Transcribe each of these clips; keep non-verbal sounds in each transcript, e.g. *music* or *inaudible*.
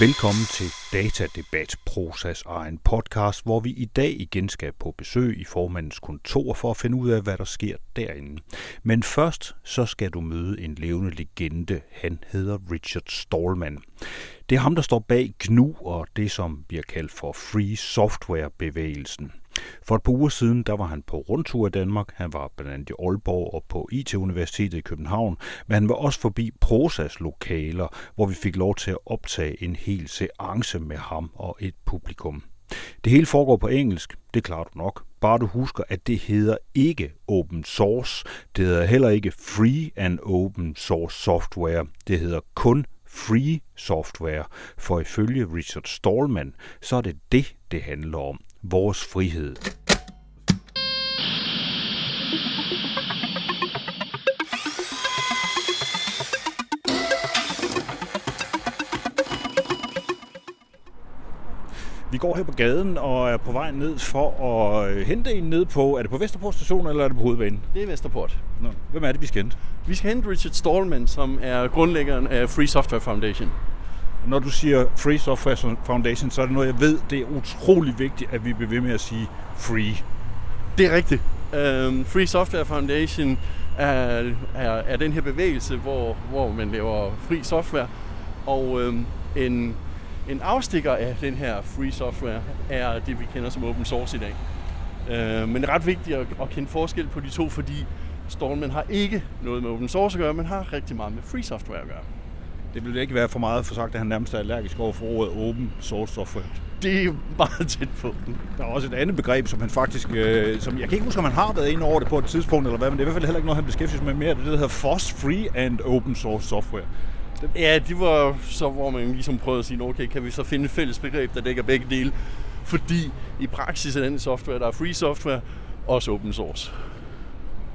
Velkommen til Datadebat, Prosas egen podcast, hvor vi i dag igen skal på besøg i formandens kontor for at finde ud af, hvad der sker derinde. Men først så skal du møde en levende legende. Han hedder Richard Stallman. Det er ham, der står bag GNU og det, som bliver kaldt for Free Software-bevægelsen. For et par uger siden, der var han på rundtur i Danmark. Han var blandt andet i Aalborg og på IT-universitetet i København, men han var også forbi Prosas lokaler, hvor vi fik lov til at optage en hel seance med ham og et publikum. Det hele foregår på engelsk, det klarer du nok. Bare du husker, at det hedder ikke open source. Det hedder heller ikke free and open source software. Det hedder kun free software. For ifølge Richard Stallman, så er det det, det handler om vores frihed. Vi går her på gaden og er på vej ned for at hente en ned på... Er det på Vesterport station, eller er det på hovedbanen? Det er Vesterport. Nå, hvem er det, vi skal hente? Vi skal hente Richard Stallman, som er grundlæggeren af Free Software Foundation. Når du siger Free Software Foundation, så er det noget, jeg ved, det er utrolig vigtigt, at vi bliver ved med at sige free. Det er rigtigt. Um, Free Software Foundation er, er, er den her bevægelse, hvor, hvor man laver fri software. Og um, en, en afstikker af den her free software er det, vi kender som open source i dag. Uh, men det er ret vigtigt at, at kende forskel på de to, fordi Stormen har ikke noget med open source at gøre, men har rigtig meget med free software at gøre. Det ville ikke være for meget for sagt, at han nærmest er allergisk over for ordet open source software. Det er meget tæt på. Der er også et andet begreb, som han faktisk... Øh, som, jeg kan ikke huske, om han har været inde over det på et tidspunkt, eller hvad, men det er i hvert fald heller ikke noget, han beskæftiger sig med mere. Det, det hedder FOSS Free and Open Source Software. Det... Ja, det var så, hvor man ligesom prøvede at sige, okay, kan vi så finde et fælles begreb, der dækker begge dele? Fordi i praksis er den software, der er free software, også open source.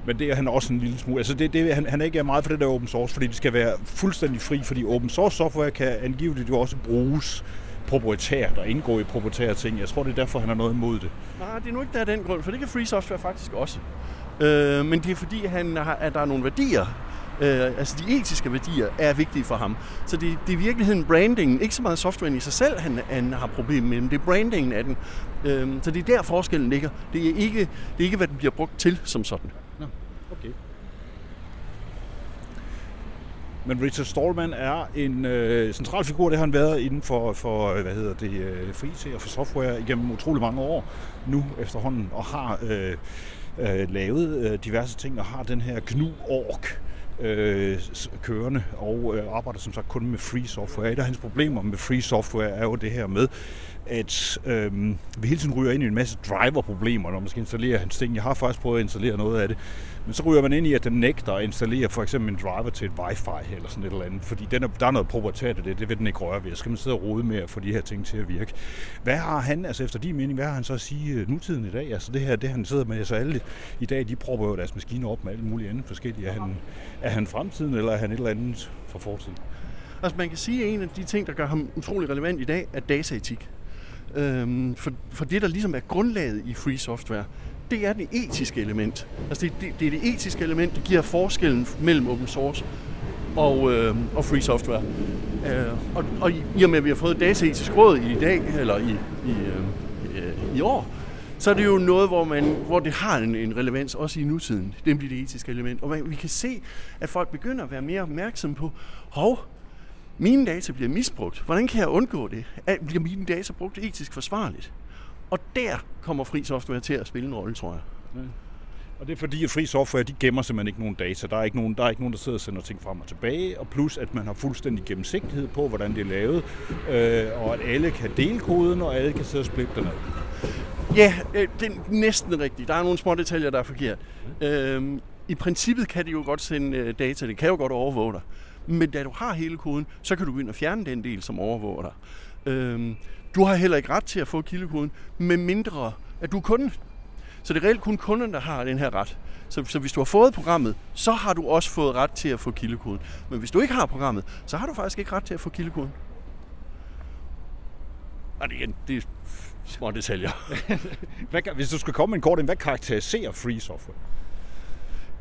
Men det er han også en lille smule. Altså det, det, han, han er ikke meget for det der open source, fordi det skal være fuldstændig fri, fordi open source software kan angiveligt jo også bruges proprietært og indgå i proprietære ting. Jeg tror, det er derfor, han har noget imod det. Nej, det er nu ikke der den grund, for det kan free software faktisk også. Øh, men det er fordi, han har, at der er nogle værdier, øh, altså de etiske værdier, er vigtige for ham. Så det, det er i virkeligheden brandingen, ikke så meget softwaren i sig selv, han, han har problemer med, men det er brandingen af den. Øh, så det er der forskellen ligger. Det er, ikke, det er ikke, hvad den bliver brugt til som sådan. Men Richard Stallman er en øh, central figur, det har han været inden for, for øh, hvad hedder det, øh, for IT og for software igennem utrolig mange år nu efterhånden, og har øh, øh, lavet øh, diverse ting, og har den her GNU-org, øh, kørende og øh, arbejder som sagt kun med free software. Et af hans problemer med free software er jo det her med, at øh, vi hele tiden ryger ind i en masse driver-problemer, når man skal installere hans ting. Jeg har faktisk prøvet at installere noget af det. Men så ryger man ind i, at den nægter at installere for eksempel en driver til et wifi eller sådan et eller andet, fordi den er, der er noget proprietært i det, det vil den ikke røre ved. Så skal man sidde og rode med at få de her ting til at virke. Hvad har han, altså efter din mening, hvad har han så at sige øh, nutiden i dag? Altså det her, det han sidder med, så alle i dag, de propper jo deres maskiner op med alt muligt andet forskelligt. Er han, er han fremtiden, eller er han et eller andet fra fortiden? Altså man kan sige, at en af de ting, der gør ham utrolig relevant i dag, er dataetik. Øhm, for, for det, der ligesom er grundlaget i free software, det er det etiske element. Altså det, det, det er det etiske element, der giver forskellen mellem open source og, øh, og free software. Øh, og, og i og med, at vi har fået dataetisk råd i dag, eller i, i, øhm, øh, i år, så er det jo noget, hvor, man, hvor det har en, en relevans også i nutiden, nemlig det etiske element. Og man, vi kan se, at folk begynder at være mere opmærksomme på, hov, mine data bliver misbrugt. Hvordan kan jeg undgå det? Bliver mine data brugt etisk forsvarligt? Og der kommer fri software til at spille en rolle, tror jeg. Ja. Og det er fordi, at fri software, de gemmer simpelthen ikke nogen data. Der er ikke nogen, der, er ikke nogen, der sidder og sender ting frem og tilbage. Og plus, at man har fuldstændig gennemsigtighed på, hvordan det er lavet. Øh, og at alle kan dele koden, og alle kan sidde og splitte den ad. Ja, øh, det er næsten rigtigt. Der er nogle små detaljer, der er forkert. Øhm, I princippet kan de jo godt sende øh, data. Det kan jo godt overvåge dig. Men da du har hele koden, så kan du ind og fjerne den del, som overvåger dig. Øhm, du har heller ikke ret til at få kildekoden, med mindre at du er kunde. Så det er reelt kun kunden, der har den her ret. Så, så hvis du har fået programmet, så har du også fået ret til at få kildekoden. Men hvis du ikke har programmet, så har du faktisk ikke ret til at få kildekoden. Og det, igen, det er små detaljer. *laughs* hvad, hvis du skal komme med en kort, hvad karakteriserer free software?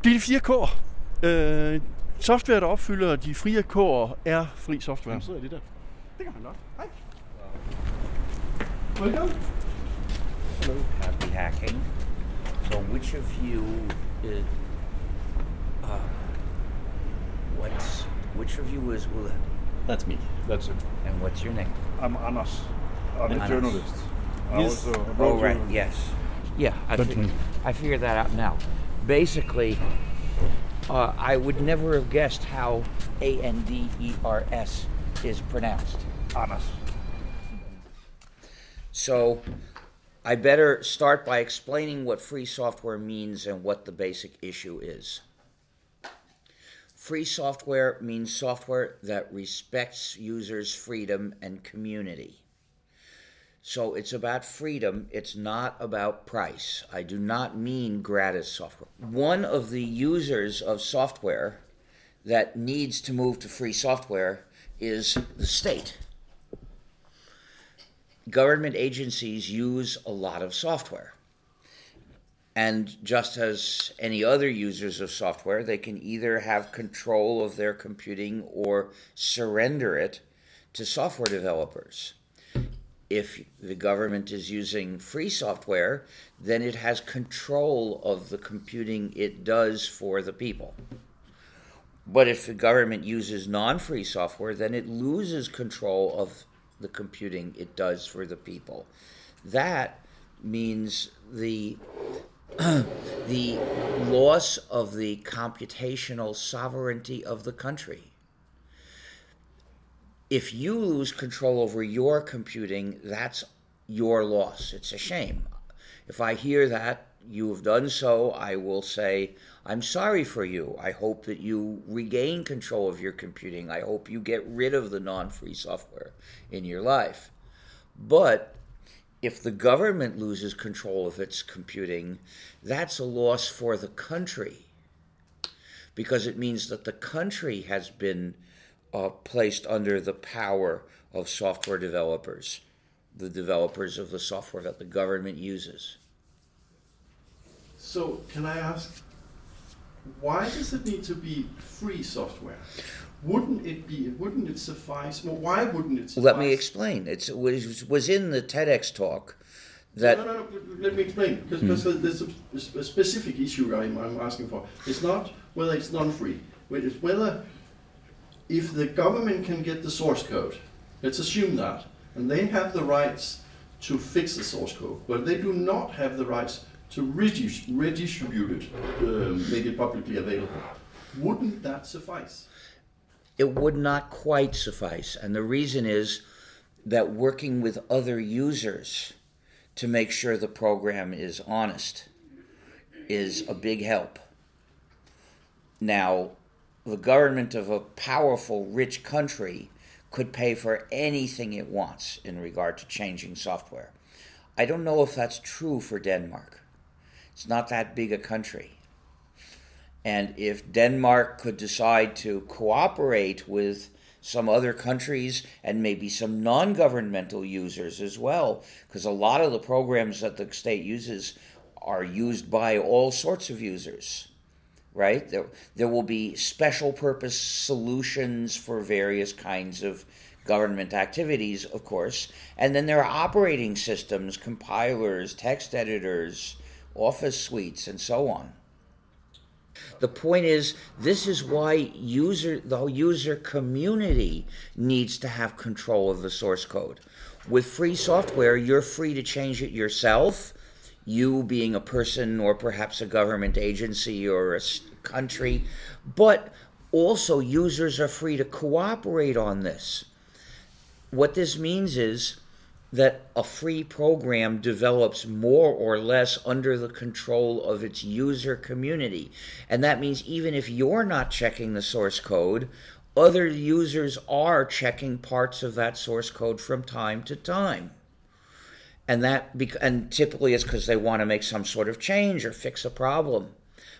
Det er de fire K'er. Øh, software, der opfylder de frie K'er, er fri software. Hvem sidder de der? Det kan han godt. Hej. Velkommen. Hello, happy hacking. So, which of you is, uh, what's, which of you is Ulla? That's me. That's it. And what's your name? I'm Anders. I'm a Anders. journalist. I Yes. also a Oh, right, yes. Yeah, I, But- fi- I figured that out now. Basically, uh, I would never have guessed how A N D E R S is pronounced. Anders. So, I better start by explaining what free software means and what the basic issue is. Free software means software that respects users' freedom and community. So it's about freedom, it's not about price. I do not mean gratis software. One of the users of software that needs to move to free software is the state government agencies use a lot of software. And just as any other users of software, they can either have control of their computing or surrender it to software developers. If the government is using free software, then it has control of the computing it does for the people. But if the government uses non free software, then it loses control of the computing it does for the people. That means the *clears throat* the loss of the computational sovereignty of the country. If you lose control over your computing, that's your loss. It's a shame. If I hear that you have done so, I will say, I'm sorry for you. I hope that you regain control of your computing. I hope you get rid of the non free software in your life. But if the government loses control of its computing, that's a loss for the country because it means that the country has been uh, placed under the power of software developers, the developers of the software that the government uses. So, can I ask, why does it need to be free software? Wouldn't it be? Wouldn't it suffice? Well, why wouldn't it suffice? Let me explain. It's, it was, was in the TEDx talk that no, no, no. Let me explain because, because there's a, a specific issue I'm, I'm asking for. It's not whether it's non-free. It's whether if the government can get the source code. Let's assume that, and they have the rights to fix the source code, but they do not have the rights to redistribute it, uh, make it publicly available. Wouldn't that suffice? it would not quite suffice. And the reason is that working with other users to make sure the program is honest is a big help. Now, the government of a powerful, rich country could pay for anything it wants in regard to changing software. I don't know if that's true for Denmark. It's not that big a country. And if Denmark could decide to cooperate with some other countries and maybe some non governmental users as well, because a lot of the programs that the state uses are used by all sorts of users, right? There, there will be special purpose solutions for various kinds of government activities, of course. And then there are operating systems, compilers, text editors, office suites, and so on. The point is, this is why user the user community needs to have control of the source code. With free software, you're free to change it yourself. You being a person or perhaps a government agency or a country, but also users are free to cooperate on this. What this means is that a free program develops more or less under the control of its user community. And that means even if you're not checking the source code, other users are checking parts of that source code from time to time. And that and typically it's because they want to make some sort of change or fix a problem.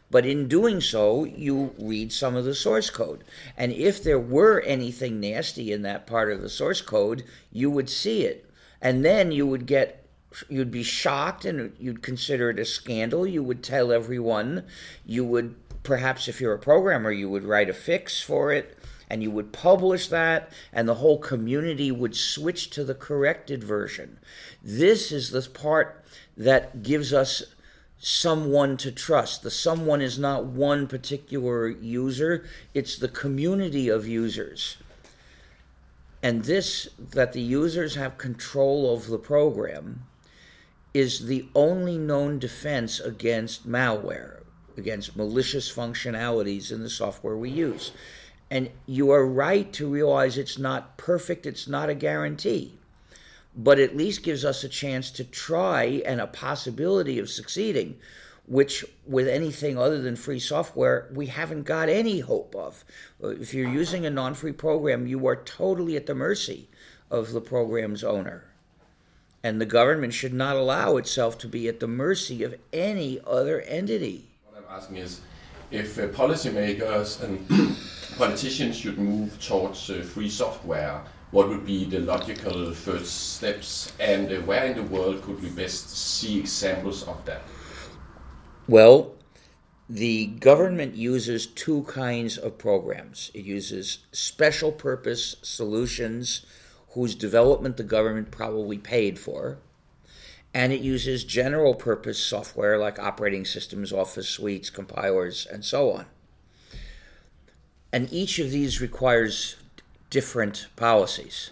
But in doing so, you read some of the source code. And if there were anything nasty in that part of the source code, you would see it and then you would get you'd be shocked and you'd consider it a scandal you would tell everyone you would perhaps if you're a programmer you would write a fix for it and you would publish that, and the whole community would switch to the corrected version. This is the part that gives us someone to trust. The someone is not one particular user, it's the community of users. And this, that the users have control of the program, is the only known defense against malware, against malicious functionalities in the software we use. And you are right to realize it's not perfect, it's not a guarantee, but at least gives us a chance to try and a possibility of succeeding, which with anything other than free software, we haven't got any hope of. If you're using a non free program, you are totally at the mercy of the program's owner. And the government should not allow itself to be at the mercy of any other entity. What I'm asking is if uh, policymakers and *clears throat* politicians should move towards uh, free software, what would be the logical first steps, and uh, where in the world could we best see examples of that? Well, the government uses two kinds of programs. It uses special purpose solutions whose development the government probably paid for, and it uses general purpose software like operating systems, office suites, compilers, and so on. And each of these requires different policies.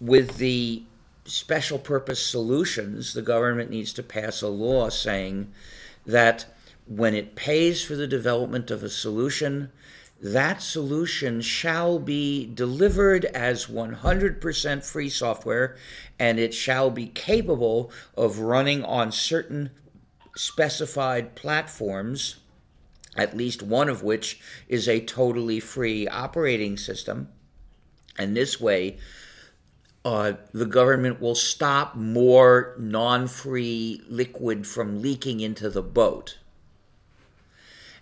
With the special purpose solutions, the government needs to pass a law saying that when it pays for the development of a solution, that solution shall be delivered as 100% free software and it shall be capable of running on certain specified platforms, at least one of which is a totally free operating system. And this way, uh, the government will stop more non free liquid from leaking into the boat.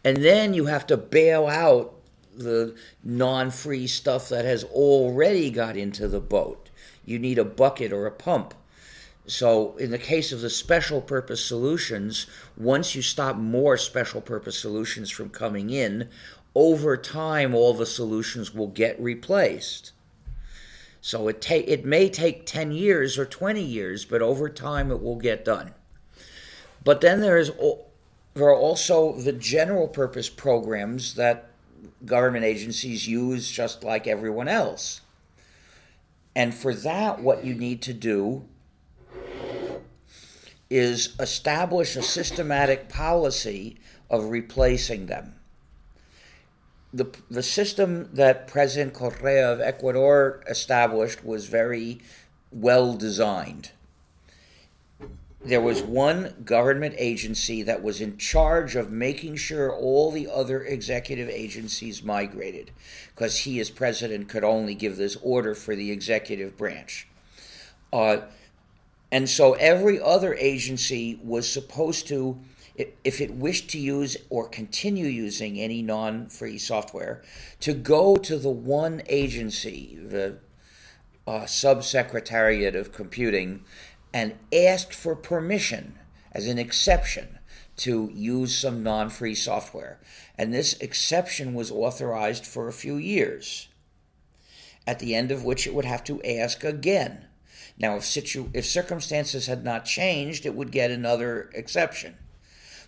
And then you have to bail out the non free stuff that has already got into the boat. You need a bucket or a pump. So, in the case of the special purpose solutions, once you stop more special purpose solutions from coming in, over time all the solutions will get replaced. So it ta- it may take 10 years or 20 years, but over time it will get done. But then there is there are also the general purpose programs that government agencies use just like everyone else. And for that, what you need to do is establish a systematic policy of replacing them. The, the system that President Correa of Ecuador established was very well designed there was one government agency that was in charge of making sure all the other executive agencies migrated because he as president could only give this order for the executive branch. Uh, and so every other agency was supposed to if it wished to use or continue using any non-free software to go to the one agency the uh, subsecretariat of computing and asked for permission as an exception to use some non free software. And this exception was authorized for a few years, at the end of which it would have to ask again. Now, if, situ- if circumstances had not changed, it would get another exception.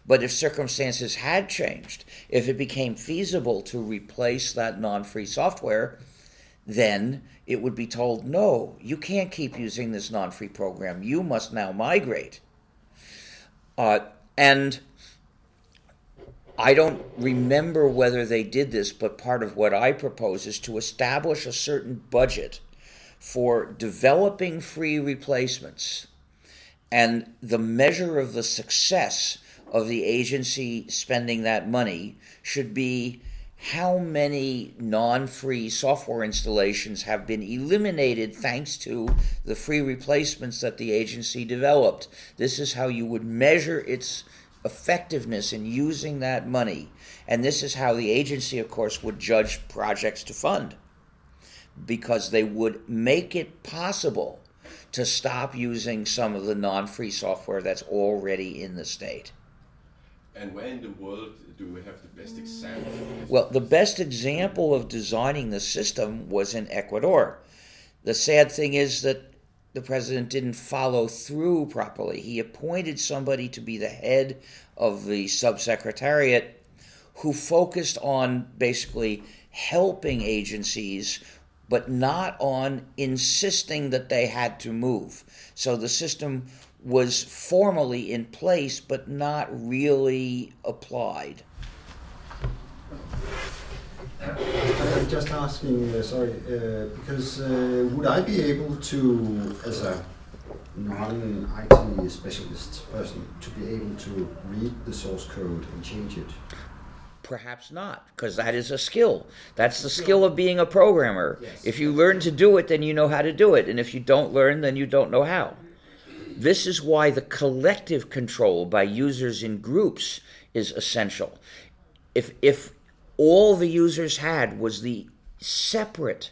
But if circumstances had changed, if it became feasible to replace that non free software, then it would be told, no, you can't keep using this non free program. You must now migrate. Uh, and I don't remember whether they did this, but part of what I propose is to establish a certain budget for developing free replacements. And the measure of the success of the agency spending that money should be how many non free software installations have been eliminated thanks to the free replacements that the agency developed. This is how you would measure its effectiveness in using that money. And this is how the agency, of course, would judge projects to fund because they would make it possible to stop using some of the non free software that's already in the state. And where in the world do we have the best example? Well, the best example of designing the system was in Ecuador. The sad thing is that the president didn't follow through properly. He appointed somebody to be the head of the subsecretariat who focused on basically helping agencies but not on insisting that they had to move. So the system was formally in place but not really applied. Just asking, uh, sorry, uh, because uh, would I be able to, as a non-IT specialist person, to be able to read the source code and change it? Perhaps not, because that is a skill. That's the skill of being a programmer. Yes. If you learn to do it, then you know how to do it. And if you don't learn, then you don't know how. This is why the collective control by users in groups is essential. If, if all the users had was the separate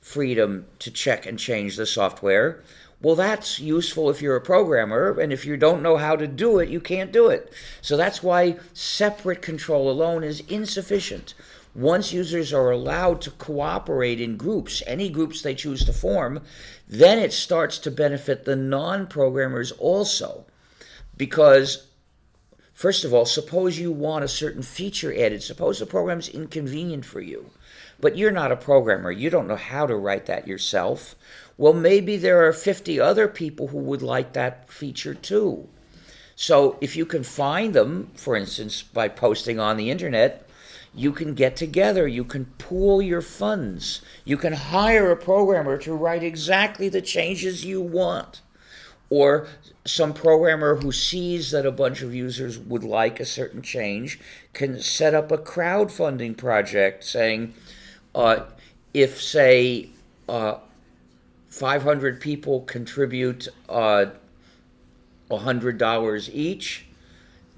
freedom to check and change the software, well, that's useful if you're a programmer, and if you don't know how to do it, you can't do it. So that's why separate control alone is insufficient. Once users are allowed to cooperate in groups, any groups they choose to form, then it starts to benefit the non programmers also. Because First of all, suppose you want a certain feature added. Suppose the program's inconvenient for you, but you're not a programmer. You don't know how to write that yourself. Well, maybe there are 50 other people who would like that feature too. So if you can find them, for instance, by posting on the internet, you can get together, you can pool your funds, you can hire a programmer to write exactly the changes you want or some programmer who sees that a bunch of users would like a certain change can set up a crowdfunding project saying, uh, if, say, uh, 500 people contribute uh, $100 each,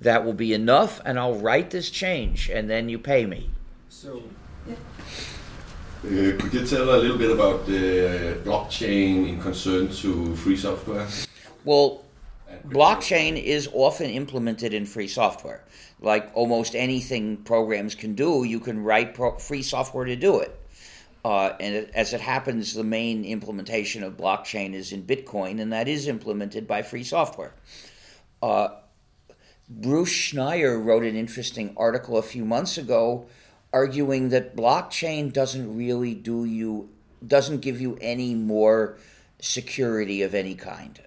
that will be enough, and I'll write this change, and then you pay me. So, Uh, could you tell a little bit about the blockchain in concern to free software? Well, blockchain is often implemented in free software. Like almost anything programs can do, you can write pro- free software to do it. Uh, and it, as it happens, the main implementation of blockchain is in Bitcoin, and that is implemented by free software. Uh, Bruce Schneier wrote an interesting article a few months ago arguing that blockchain doesn't really do you doesn't give you any more security of any kind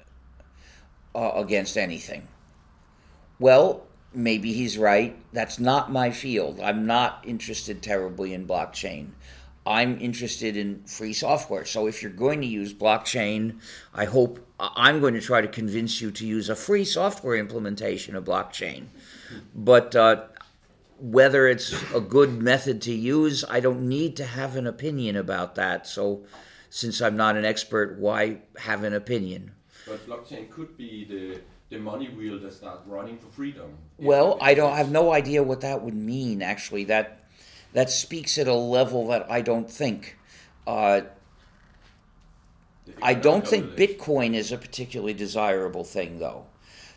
uh, against anything. Well, maybe he's right. That's not my field. I'm not interested terribly in blockchain. I'm interested in free software. So if you're going to use blockchain, I hope I'm going to try to convince you to use a free software implementation of blockchain. But uh, whether it's a good method to use, I don't need to have an opinion about that. So since I'm not an expert, why have an opinion? But blockchain could be the, the money wheel that starts running for freedom. Well, I don't I have no idea what that would mean. Actually, that that speaks at a level that I don't think. Uh, I don't think Bitcoin is a particularly desirable thing, though,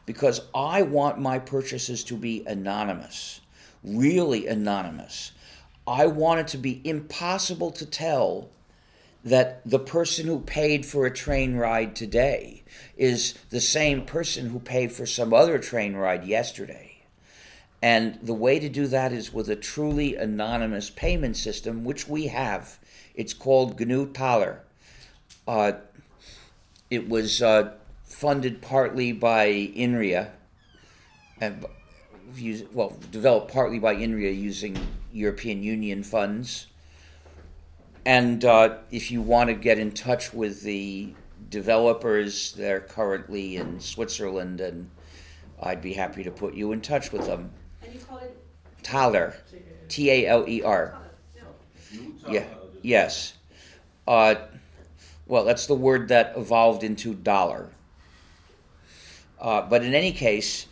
because I want my purchases to be anonymous, really anonymous. I want it to be impossible to tell that the person who paid for a train ride today is the same person who paid for some other train ride yesterday. And the way to do that is with a truly anonymous payment system, which we have. It's called GNU Taler. Uh, it was uh, funded partly by INRIA, and well, developed partly by INRIA using European Union funds. And uh, if you want to get in touch with the developers, they're currently in Switzerland, and I'd be happy to put you in touch with them. And you call it Taler, T A L E R. Yeah. Yes. Uh, well, that's the word that evolved into dollar. Uh, but in any case,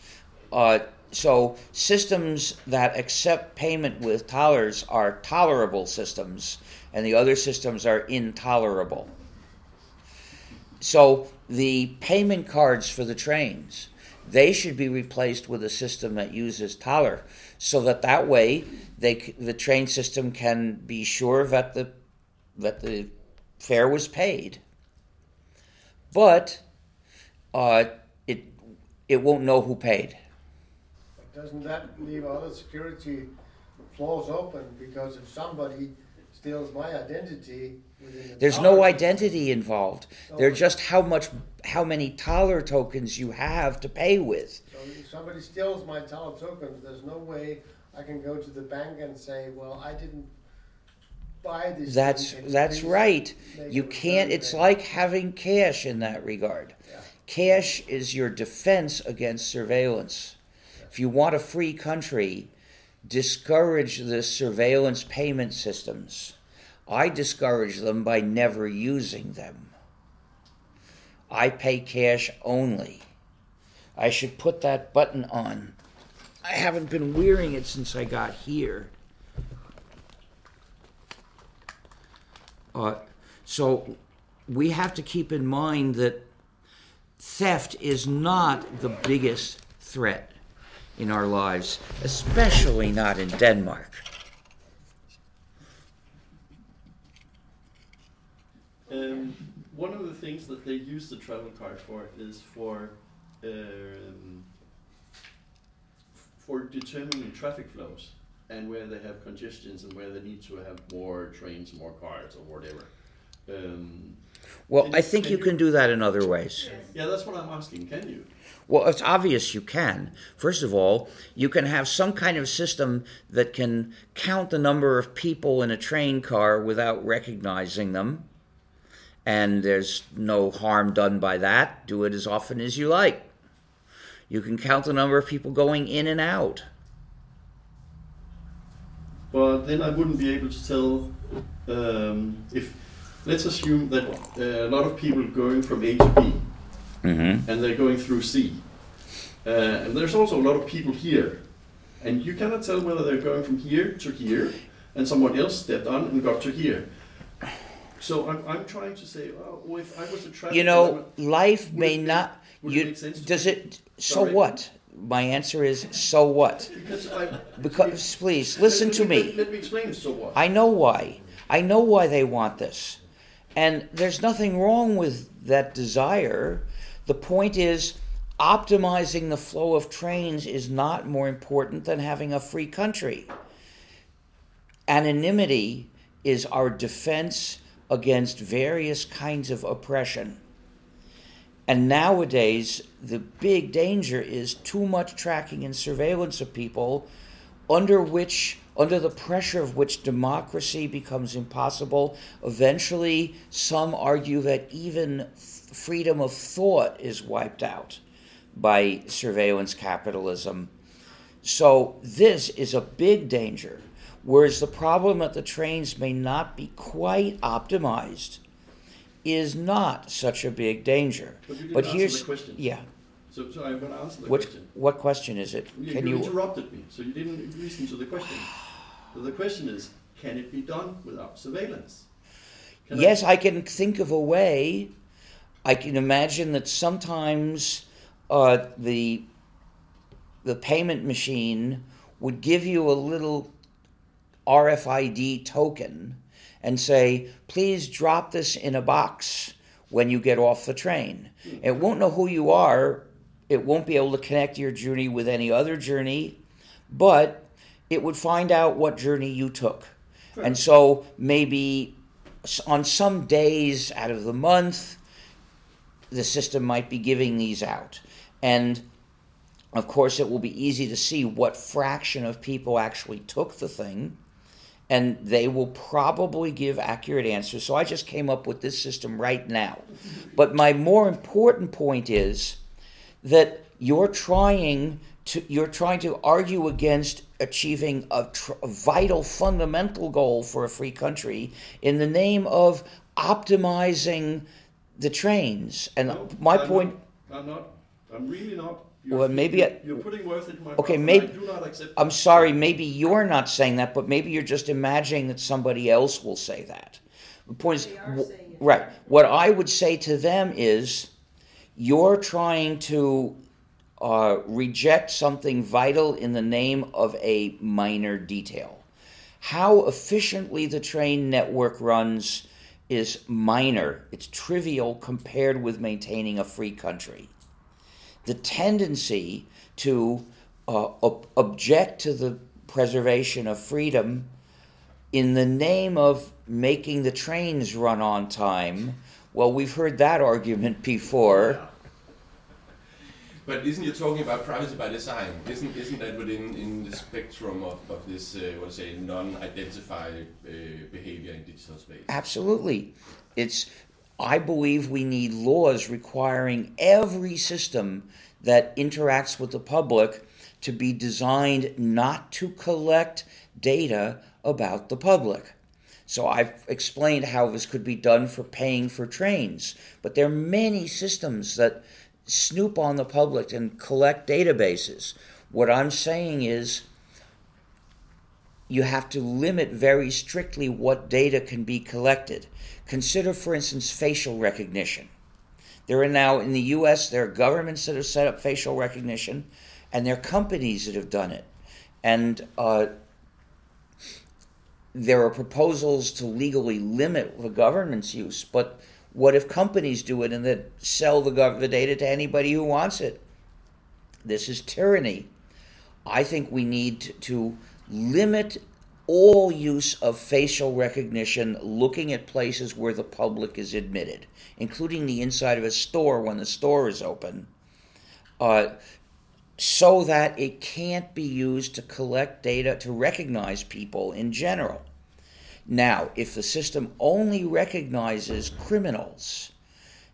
uh, so systems that accept payment with dollars are tolerable systems, and the other systems are intolerable. So the payment cards for the trains, they should be replaced with a system that uses Taler, so that that way they the train system can be sure that the that the fare was paid. But uh, it it won't know who paid. Doesn't that leave other security flaws open? Because if somebody steals my identity the There's no identity involved. They're just how much how many Taler tokens you have to pay with. So if somebody steals my Taler tokens, there's no way I can go to the bank and say, well, I didn't buy this. That's thing. Can you that's right. You can't. It's thing?" like having cash in that regard. Yeah. Cash is your defense against surveillance. If you want a free country, discourage the surveillance payment systems. I discourage them by never using them. I pay cash only. I should put that button on. I haven't been wearing it since I got here. Uh, so we have to keep in mind that theft is not the biggest threat in our lives, especially not in Denmark. Um, one of the things that they use the travel card for is for um, for determining traffic flows and where they have congestions and where they need to have more trains, more cars, or whatever. Um, Well, I think you you- can do that in other ways. yeah, that's what I'm asking. Can you? Well, it's obvious you can. First of all, you can have some kind of system that can count the number of people in a train car without recognizing them. And there's no harm done by that. Do it as often as you like. You can count the number of people going in and out. But then I wouldn't be able to tell um, if. Let's assume that uh, a lot of people going from A to B, Mm-hmm. and they're going through C. Uh, and there's also a lot of people here, and you cannot tell whether they're going from here to here, and someone else stepped on and got to here. So I'm, I'm trying to say, oh, well, if I was a traffic You know, life may it not. would it make sense to does it? So what? My answer is so what? because I, Because please listen let, to let me. Let, let me explain. So what? I know why. I know why they want this. And there's nothing wrong with that desire. The point is, optimizing the flow of trains is not more important than having a free country. Anonymity is our defense against various kinds of oppression. And nowadays, the big danger is too much tracking and surveillance of people, under which, under the pressure of which democracy becomes impossible. Eventually, some argue that even freedom of thought is wiped out by surveillance capitalism. So, this is a big danger. Whereas the problem that the trains may not be quite optimized is not such a big danger. But But here's the question. yeah. So, so I'm going to answer the What question. what question is it? You, Can you you? interrupted me, so you didn't listen to the question. So the question is, can it be done without surveillance? Can I- Yes, I can think of a way. I can imagine that sometimes uh, the the payment machine would give you a little RFID token and say, "Please drop this in a box when you get off the train." It won't know who you are. It won't be able to connect your journey with any other journey, but it would find out what journey you took. And so maybe on some days out of the month, the system might be giving these out. And of course, it will be easy to see what fraction of people actually took the thing. And they will probably give accurate answers. So I just came up with this system right now. Mm-hmm. But my more important point is that you're trying to you're trying to argue against achieving a, tr- a vital fundamental goal for a free country in the name of optimizing the trains and No, my I'm point Not, I'm not. I'm really not. You're, Well, maybe you're, you're putting words into my Okay, mouth, and maybe- I do not accept. I'm sorry, maybe you're not saying that, but maybe you're just imagining that somebody else will say that. The point is, They are wh- saying it. right? What I would say to them is, you're trying to uh, reject something vital in the name of a minor detail. How efficiently the train network runs is minor, it's trivial compared with maintaining a free country. The tendency to uh, ob- object to the preservation of freedom in the name of making the trains run on time. Well, we've heard that argument before. But isn't you talking about privacy by design? Isn't isn't that within in the spectrum of, of this uh, what say non-identified uh, behavior in digital space? Absolutely. It's I believe we need laws requiring every system that interacts with the public to be designed not to collect data about the public. So I've explained how this could be done for paying for trains, but there are many systems that snoop on the public and collect databases. What I'm saying is you have to limit very strictly what data can be collected. Consider, for instance, facial recognition. There are now in the US, there are governments that have set up facial recognition, and there are companies that have done it. And uh, there are proposals to legally limit the government's use, but what if companies do it and then sell the, gov- the data to anybody who wants it? This is tyranny. I think we need to limit all use of facial recognition looking at places where the public is admitted, including the inside of a store when the store is open, uh, so that it can't be used to collect data to recognize people in general. Now, if the system only recognizes criminals,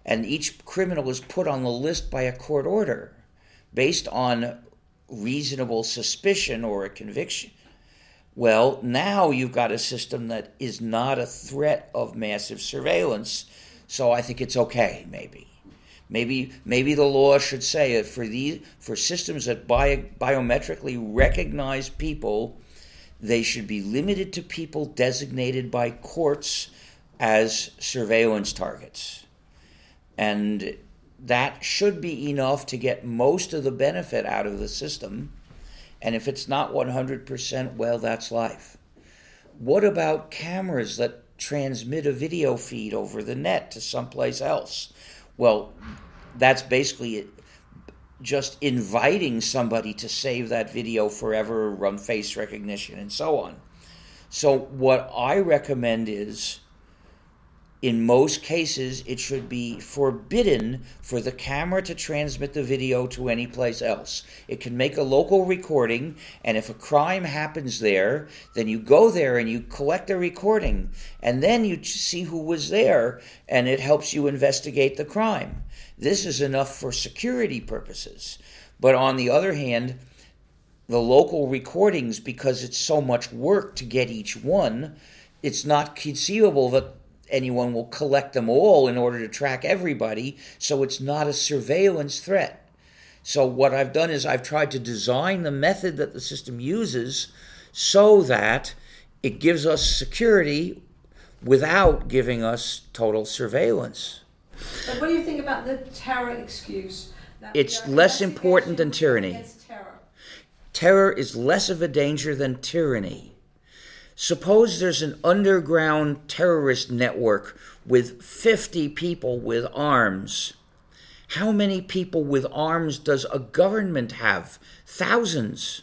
and each criminal is put on the list by a court order based on reasonable suspicion or a conviction, well, now you've got a system that is not a threat of massive surveillance. So I think it's okay, maybe. Maybe maybe the law should say for the for systems that bio, biometrically recognize people, they should be limited to people designated by courts as surveillance targets. And that should be enough to get most of the benefit out of the system. And if it's not 100%, well, that's life. What about cameras that transmit a video feed over the net to someplace else? Well, that's basically just inviting somebody to save that video forever, run face recognition, and so on. So, what I recommend is in most cases, it should be forbidden for the camera to transmit the video to any place else. It can make a local recording, and if a crime happens there, then you go there and you collect a recording, and then you see who was there, and it helps you investigate the crime. This is enough for security purposes. But on the other hand, the local recordings, because it's so much work to get each one, it's not conceivable that anyone will collect them all in order to track everybody, so it's not a surveillance threat. So, what I've done is I've tried to design the method that the system uses so that it gives us security without giving us total surveillance. But what do you think about the terror excuse? That It's less important than tyranny. terror? Terror is less of a danger than tyranny. Suppose there's an underground terrorist network with 50 people with arms. How many people with arms does a government have? Thousands.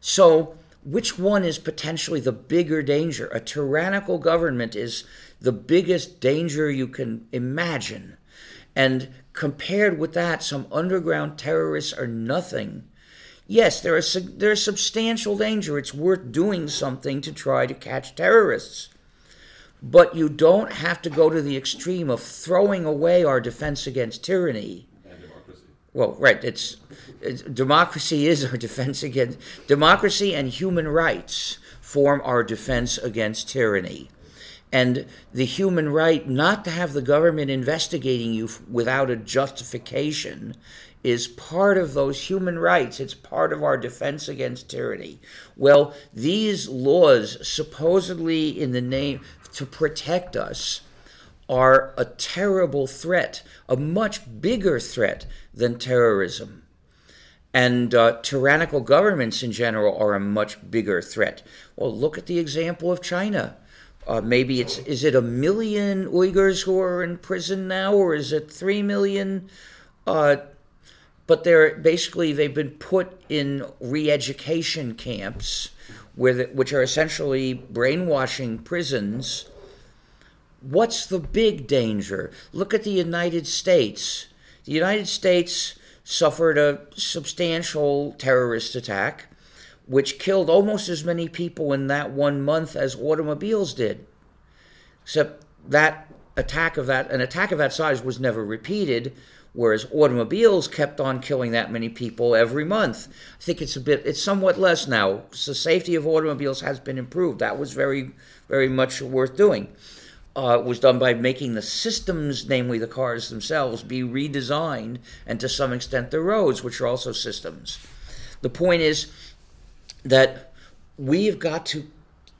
So, which one is potentially the bigger danger? A tyrannical government is the biggest danger you can imagine. And compared with that, some underground terrorists are nothing. Yes, there is there is substantial danger. It's worth doing something to try to catch terrorists. But you don't have to go to the extreme of throwing away our defense against tyranny. And democracy. Well, right, it's, it's democracy is our *laughs* defense against democracy and human rights form our defense against tyranny. And the human right not to have the government investigating you without a justification is part of those human rights. It's part of our defense against tyranny. Well, these laws, supposedly in the name to protect us, are a terrible threat, a much bigger threat than terrorism. And uh, tyrannical governments in general are a much bigger threat. Well, look at the example of China. Uh, maybe it's is it a million Uyghurs who are in prison now, or is it three million? Uh, but they're basically they've been put in re-education camps, where the, which are essentially brainwashing prisons. What's the big danger? Look at the United States. The United States suffered a substantial terrorist attack, which killed almost as many people in that one month as automobiles did. Except that attack of that an attack of that size was never repeated, whereas automobiles kept on killing that many people every month. I think it's a bit it's somewhat less now. The safety of automobiles has been improved. That was very, very much worth doing uh, was done by making the systems, namely the cars themselves, be redesigned, and to some extent the roads, which are also systems. The point is that we've got to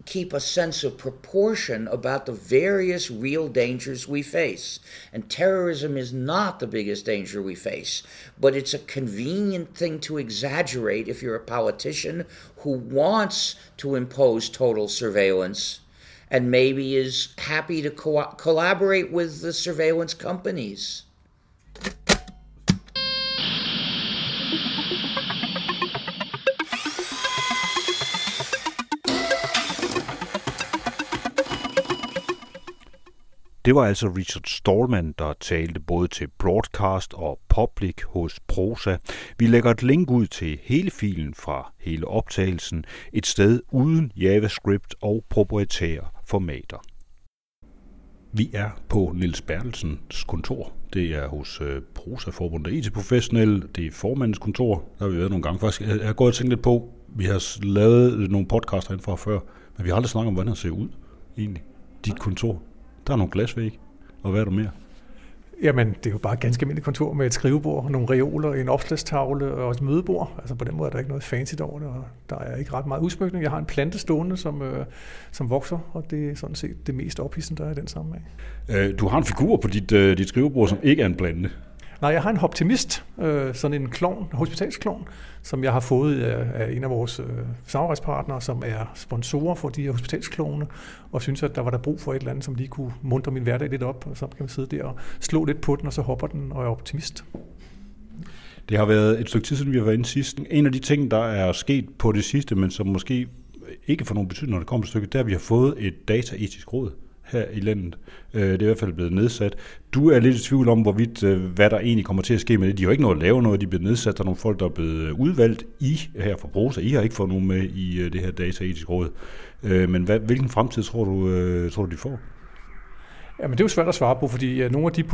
keep a sense of proportion about the various real dangers we face. And terrorism is not the biggest danger we face, but it's a convenient thing to exaggerate if you're a politician who wants to impose total surveillance and maybe is happy to co- collaborate with the surveillance companies. Det var altså Richard Stallman, der talte både til broadcast og public hos Prosa. Vi lægger et link ud til hele filen fra hele optagelsen, et sted uden JavaScript og proprietære formater. Vi er på Nils Bertelsens kontor. Det er hos øh, Prosa Forbundet IT Professionel. Det er formandens kontor. Der har vi været nogle gange. Faktisk, jeg har gået og tænkt lidt på, vi har lavet nogle podcaster indfra før, men vi har aldrig snakket om, hvordan det ser ud egentlig. Dit kontor. Der er nogle glasvæg. Og hvad er der mere? Jamen, det er jo bare et ganske almindeligt kontor med et skrivebord, nogle reoler, en opslagstavle og et mødebord. Altså på den måde er der ikke noget fancy over det, og der er ikke ret meget udsmykning. Jeg har en plante stående, som, øh, som vokser, og det er sådan set det mest ophidsende, der er i den sammenhæng. Øh, du har en figur på dit, øh, dit skrivebord, som ikke er en plante. Nej, jeg har en optimist, øh, sådan en klon, hospitalsklon, som jeg har fået af, af en af vores øh, samarbejdspartnere, som er sponsorer for de her hospitalsklone, og synes, at der var der brug for et eller andet, som lige kunne muntre min hverdag lidt op, og så kan man sidde der og slå lidt på den, og så hopper den, og er optimist. Det har været et stykke tid siden, vi har været inde sidst. En af de ting, der er sket på det sidste, men som måske ikke får nogen betydning, når det kommer til stykket, det er, at vi har fået et dataetisk råd her i landet. Øh, det er i hvert fald blevet nedsat. Du er lidt i tvivl om, hvorvidt, øh, hvad der egentlig kommer til at ske med det. De har jo ikke noget at lave noget, de er blevet nedsat. Der er nogle folk, der er blevet øh, udvalgt i her for Prosa. I har ikke fået nogen med i øh, det her dataetiske råd. Øh, men hvad, hvilken fremtid tror du, øh, tror du, de får? Jamen, det er jo svært at svare på, fordi nogle af de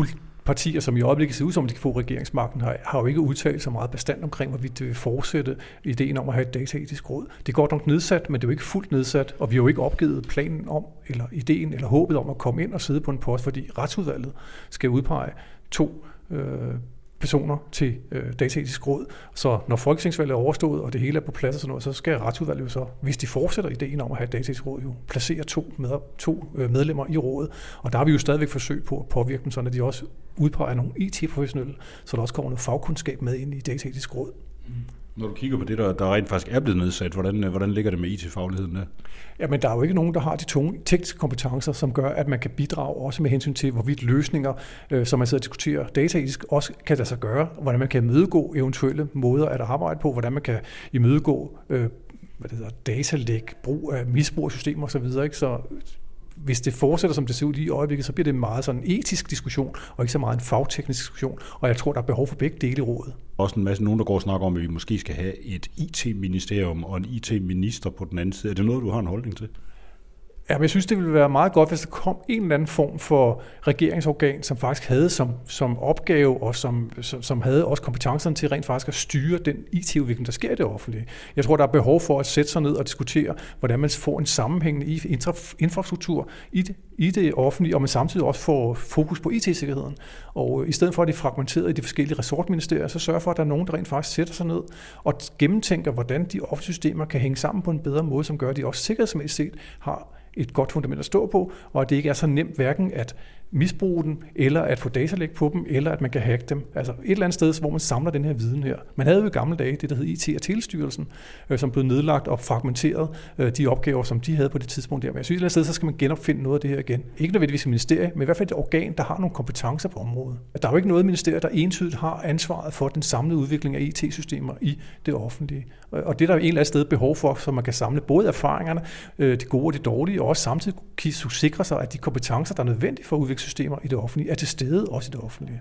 partier, som i øjeblikket ser ud som, de kan få regeringsmagten, har, har jo ikke udtalt så meget bestand omkring, hvorvidt det vil fortsætte ideen om at have et dataetisk råd. Det er godt nok nedsat, men det er jo ikke fuldt nedsat, og vi har jo ikke opgivet planen om, eller ideen, eller håbet om at komme ind og sidde på en post, fordi retsudvalget skal udpege to øh, personer til øh, dataetisk råd. Så når folketingsvalget er overstået, og det hele er på plads og sådan noget, så skal retsudvalget jo så, hvis de fortsætter ideen om at have et dataetisk råd, jo placere to, med, to øh, medlemmer i rådet. Og der har vi jo stadigvæk forsøg på at påvirke dem, så de også udpeger nogle e IT-professionelle, så der også kommer noget fagkundskab med ind i dataetisk råd. Mm. Når du kigger på det, der, der rent faktisk er blevet nedsat, hvordan, hvordan ligger det med IT-fagligheden der? Jamen, der er jo ikke nogen, der har de tunge tekniske kompetencer, som gør, at man kan bidrage også med hensyn til, hvorvidt løsninger, øh, som man sidder og diskuterer dataetisk, også kan lade sig gøre, hvordan man kan imødegå eventuelle måder at arbejde på, hvordan man kan imødegå øh, hvad det hedder, datalæg, brug af misbrug af systemer osv. Ikke? Så hvis det fortsætter, som det ser ud i øjeblikket, så bliver det meget sådan en etisk diskussion, og ikke så meget en fagteknisk diskussion. Og jeg tror, der er behov for begge dele i rådet. Også en masse nogen, der går og snakker om, at vi måske skal have et IT-ministerium og en IT-minister på den anden side. Er det noget, du har en holdning til? Ja, men jeg synes, det ville være meget godt, hvis der kom en eller anden form for regeringsorgan, som faktisk havde som, som opgave, og som, som, som havde også kompetencerne til rent faktisk at styre den IT-udvikling, der sker i det offentlige. Jeg tror, der er behov for at sætte sig ned og diskutere, hvordan man får en sammenhængende infrastruktur i det, i det offentlige, og man samtidig også får fokus på IT-sikkerheden. Og øh, i stedet for, at det er fragmenteret i de forskellige resortministerier, så sørger for, at der er nogen, der rent faktisk sætter sig ned og gennemtænker, hvordan de offentlige systemer kan hænge sammen på en bedre måde, som gør, at de også sikkerhedsmæssigt set har et godt fundament at stå på, og at det ikke er så nemt hverken at misbruge dem, eller at få datalæg på dem, eller at man kan hacke dem. Altså et eller andet sted, hvor man samler den her viden her. Man havde jo i gamle dage det, der hed IT- og Telestyrelsen, øh, som blev nedlagt og fragmenteret øh, de opgaver, som de havde på det tidspunkt der. Men jeg synes et eller andet sted, så skal man genopfinde noget af det her igen. Ikke nødvendigvis et ministerie, men i hvert fald et organ, der har nogle kompetencer på området. Der er jo ikke noget ministerie, der entydigt har ansvaret for den samlede udvikling af IT-systemer i det offentlige. Og det er der et eller andet sted behov for, så man kan samle både erfaringerne, øh, de gode og de dårlige, og også samtidig sikre sig, at de kompetencer, der er nødvendige for at udvikle systemer i det offentlige, er til stede også i det offentlige.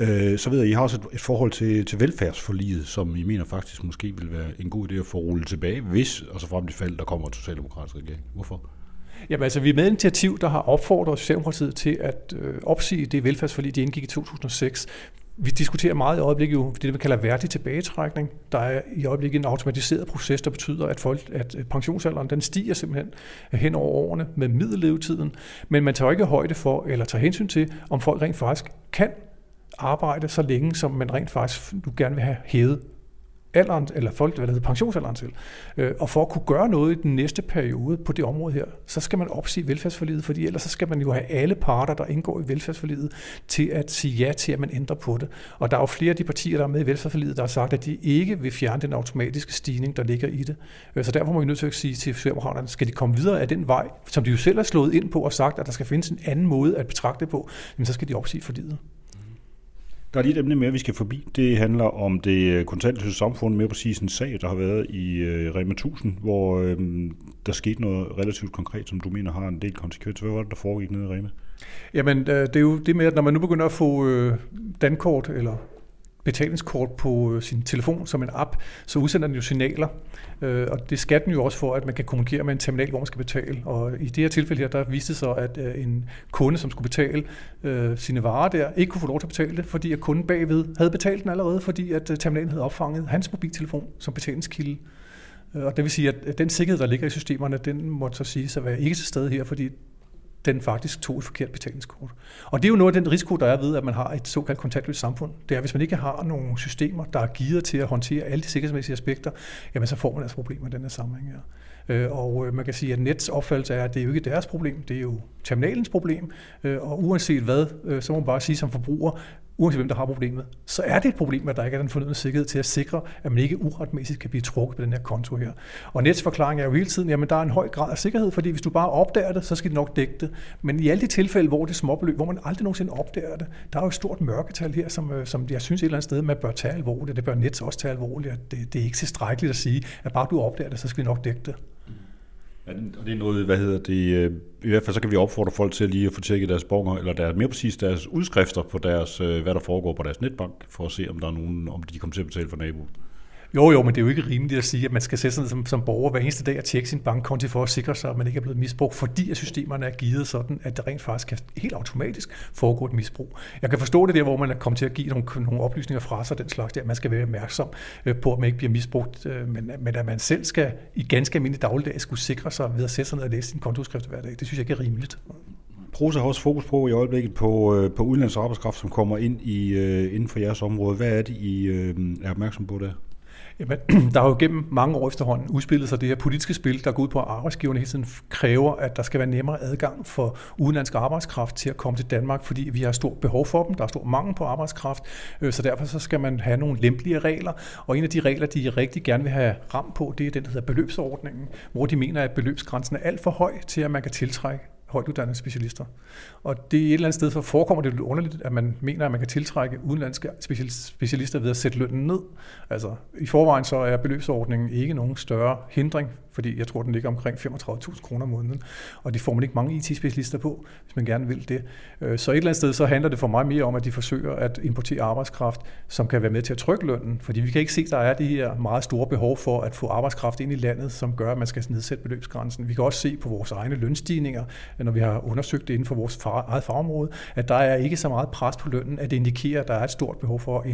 Øh, så ved jeg, I har også et, forhold til, til velfærdsforliget, som I mener faktisk måske vil være en god idé at få rullet tilbage, hvis og så frem til fald, der kommer en socialdemokratisk regering. Hvorfor? Jamen altså, vi er med initiativ, der har opfordret Socialdemokratiet til at øh, opsige det velfærdsforlig, de indgik i 2006. Vi diskuterer meget i øjeblikket jo det, vi kalder værdig tilbagetrækning. Der er i øjeblikket en automatiseret proces, der betyder, at, folk, at øh, pensionsalderen den stiger simpelthen øh, hen over årene med middellevetiden. Men man tager ikke højde for, eller tager hensyn til, om folk rent faktisk kan arbejde så længe, som man rent faktisk du gerne vil have hævet alderen, eller folk, hvad det hedder, pensionsalderen til. Øh, og for at kunne gøre noget i den næste periode på det område her, så skal man opsige velfærdsforliget, fordi ellers så skal man jo have alle parter, der indgår i velfærdsforliget, til at sige ja til, at man ændrer på det. Og der er jo flere af de partier, der er med i velfærdsforliget, der har sagt, at de ikke vil fjerne den automatiske stigning, der ligger i det. Øh, så derfor må vi nødt til at sige til Socialdemokraterne, skal de komme videre af den vej, som de jo selv har slået ind på og sagt, at der skal findes en anden måde at betragte det på, jamen så skal de opsige forliget. Der er lige et emne mere, vi skal forbi. Det handler om det øh, kontantløse samfund, mere præcis en sag, der har været i øh, Rema 1000, hvor øh, der skete noget relativt konkret, som du mener har en del konsekvenser. Hvad var det, der foregik nede i Rema? Jamen, øh, det er jo det med, at når man nu begynder at få øh, dankort eller betalingskort på øh, sin telefon som en app, så udsender den jo signaler. Øh, og det skal den jo også for, at man kan kommunikere med en terminal, hvor man skal betale. Og i det her tilfælde her, der viste sig, at øh, en kunde, som skulle betale øh, sine varer der, ikke kunne få lov til at betale det, fordi at kunden bagved havde betalt den allerede, fordi at øh, terminalen havde opfanget hans mobiltelefon som betalingskilde. Og det vil sige, at den sikkerhed, der ligger i systemerne, den måtte så sige at være ikke til stede her, fordi den faktisk tog et forkert betalingskort. Og det er jo noget af den risiko, der er ved, at man har et såkaldt kontaktløst samfund. Det er, hvis man ikke har nogle systemer, der er givet til at håndtere alle de sikkerhedsmæssige aspekter, jamen så får man altså problemer i den her sammenhæng her. Øh, og øh, man kan sige, at Nets opfattelse er, at det er jo ikke deres problem, det er jo terminalens problem. Øh, og uanset hvad, så må man bare sige som forbruger, uanset hvem der har problemet, så er det et problem, at der ikke er den fornødne sikkerhed til at sikre, at man ikke uretmæssigt kan blive trukket på den her konto her. Og Nets forklaring er jo hele tiden, at der er en høj grad af sikkerhed, fordi hvis du bare opdager det, så skal det nok dække det. Men i alle de tilfælde, hvor det er småbeløb, hvor man aldrig nogensinde opdager det, der er jo et stort mørketal her, som, øh, som jeg synes et eller andet sted, man bør tage alvorligt. Det bør Nets også tage alvorligt. At det, det er ikke tilstrækkeligt at sige, at bare du opdager det, så skal vi nok dække det. Ja, og det er noget, hvad hedder det, øh, i hvert fald så kan vi opfordre folk til lige at få tjekket deres bonger, eller der, mere præcis deres udskrifter på deres, øh, hvad der foregår på deres netbank, for at se, om der er nogen, om de kommer til at betale for naboen. Jo, jo, men det er jo ikke rimeligt at sige, at man skal sætte sig som, som borger hver eneste dag og tjekke sin bankkonto for at sikre sig, at man ikke er blevet misbrugt, fordi at systemerne er givet sådan, at der rent faktisk kan helt automatisk foregå et misbrug. Jeg kan forstå det der, hvor man er kommet til at give nogle, nogle oplysninger fra sig, den slags der. Man skal være opmærksom øh, på, at man ikke bliver misbrugt, øh, men, men at man selv skal i ganske almindelig dagligdag skulle sikre sig ved at sætte sig ned og læse sin kontoskrift hver dag, det synes jeg ikke er rimeligt. Prosa har også fokus på i øjeblikket på, øh, på udenlandsk arbejdskraft, som kommer ind i, inden for jeres område. Hvad er det, I er opmærksom på der? Jamen, *clears throat* der har jo gennem mange år efterhånden udspillet sig det her politiske spil, der går ud på, at arbejdsgiverne hele tiden kræver, at der skal være nemmere adgang for udenlandsk arbejdskraft til at komme til Danmark, fordi vi har stort behov for dem. Der er stor mangel på arbejdskraft, øh, så derfor så skal man have nogle lempelige regler. Og en af de regler, de rigtig gerne vil have ramt på, det er den, der hedder beløbsordningen, hvor de mener, at beløbsgrænsen er alt for høj til, at man kan tiltrække højt uddannede specialister. Og det er et eller andet sted, for forekommer det lidt underligt, at man mener, at man kan tiltrække udenlandske specialister ved at sætte lønnen ned. Altså, i forvejen så er beløbsordningen ikke nogen større hindring fordi jeg tror, den ligger omkring 35.000 kroner om måneden, og det får man ikke mange IT-specialister på, hvis man gerne vil det. Øh, så et eller andet sted, så handler det for mig mere om, at de forsøger at importere arbejdskraft, som kan være med til at trykke lønnen, fordi vi kan ikke se, at der er det her meget store behov for at få arbejdskraft ind i landet, som gør, at man skal nedsætte beløbsgrænsen. Vi kan også se på vores egne lønstigninger, når vi har undersøgt det inden for vores eget fagområde, at der er ikke så meget pres på lønnen, at det indikerer, at der er et stort behov for,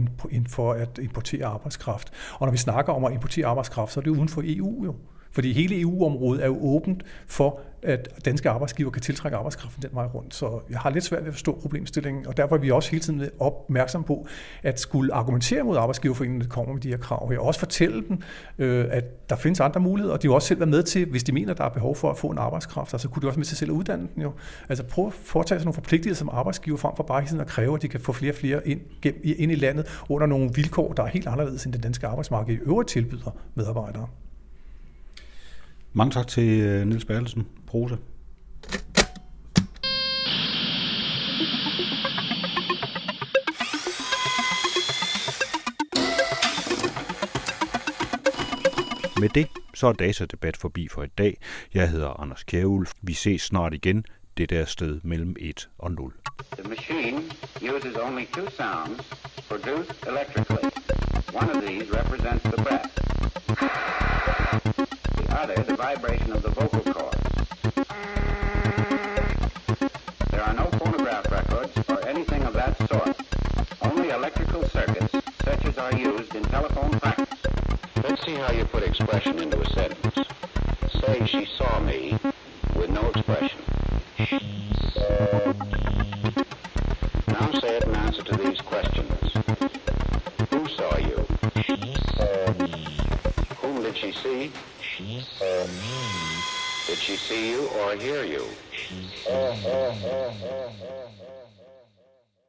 for at importere arbejdskraft. Og når vi snakker om at importere arbejdskraft, så er det uden for EU jo. Fordi hele EU-området er jo åbent for, at danske arbejdsgiver kan tiltrække arbejdskraften den vej rundt. Så jeg har lidt svært ved at forstå problemstillingen, og derfor er vi også hele tiden opmærksom på, at skulle argumentere mod arbejdsgiverforeningen, der kommer med de her krav her. Også fortælle dem, øh, at der findes andre muligheder, og de vil også selv være med til, hvis de mener, der er behov for at få en arbejdskraft, så altså kunne de også med til selv at uddanne den jo. Altså prøv at foretage sig nogle forpligtelser som arbejdsgiver, frem for bare hele at kræve, at de kan få flere og flere ind, ind i landet under nogle vilkår, der er helt anderledes end det danske arbejdsmarked i øvrigt tilbyder medarbejdere. Mange tak til øh, Niels Bertelsen, Prosa. Med det så er datadebat forbi for i dag. Jeg hedder Anders Kjærulf. Vi ses snart igen. Det der sted mellem 1 og 0. The machine uses only two sounds produced electrically. One of these represents the breath. The other, the vibration of the vocal cords. There are no phonograph records or anything of that sort. Only electrical circuits, such as are used in telephone practice. Let's see how you put expression into a sentence. Say she saw me with no expression. Now say it in answer to these questions. Who saw you? See? She saw me. Did she see you or hear you? She saw me.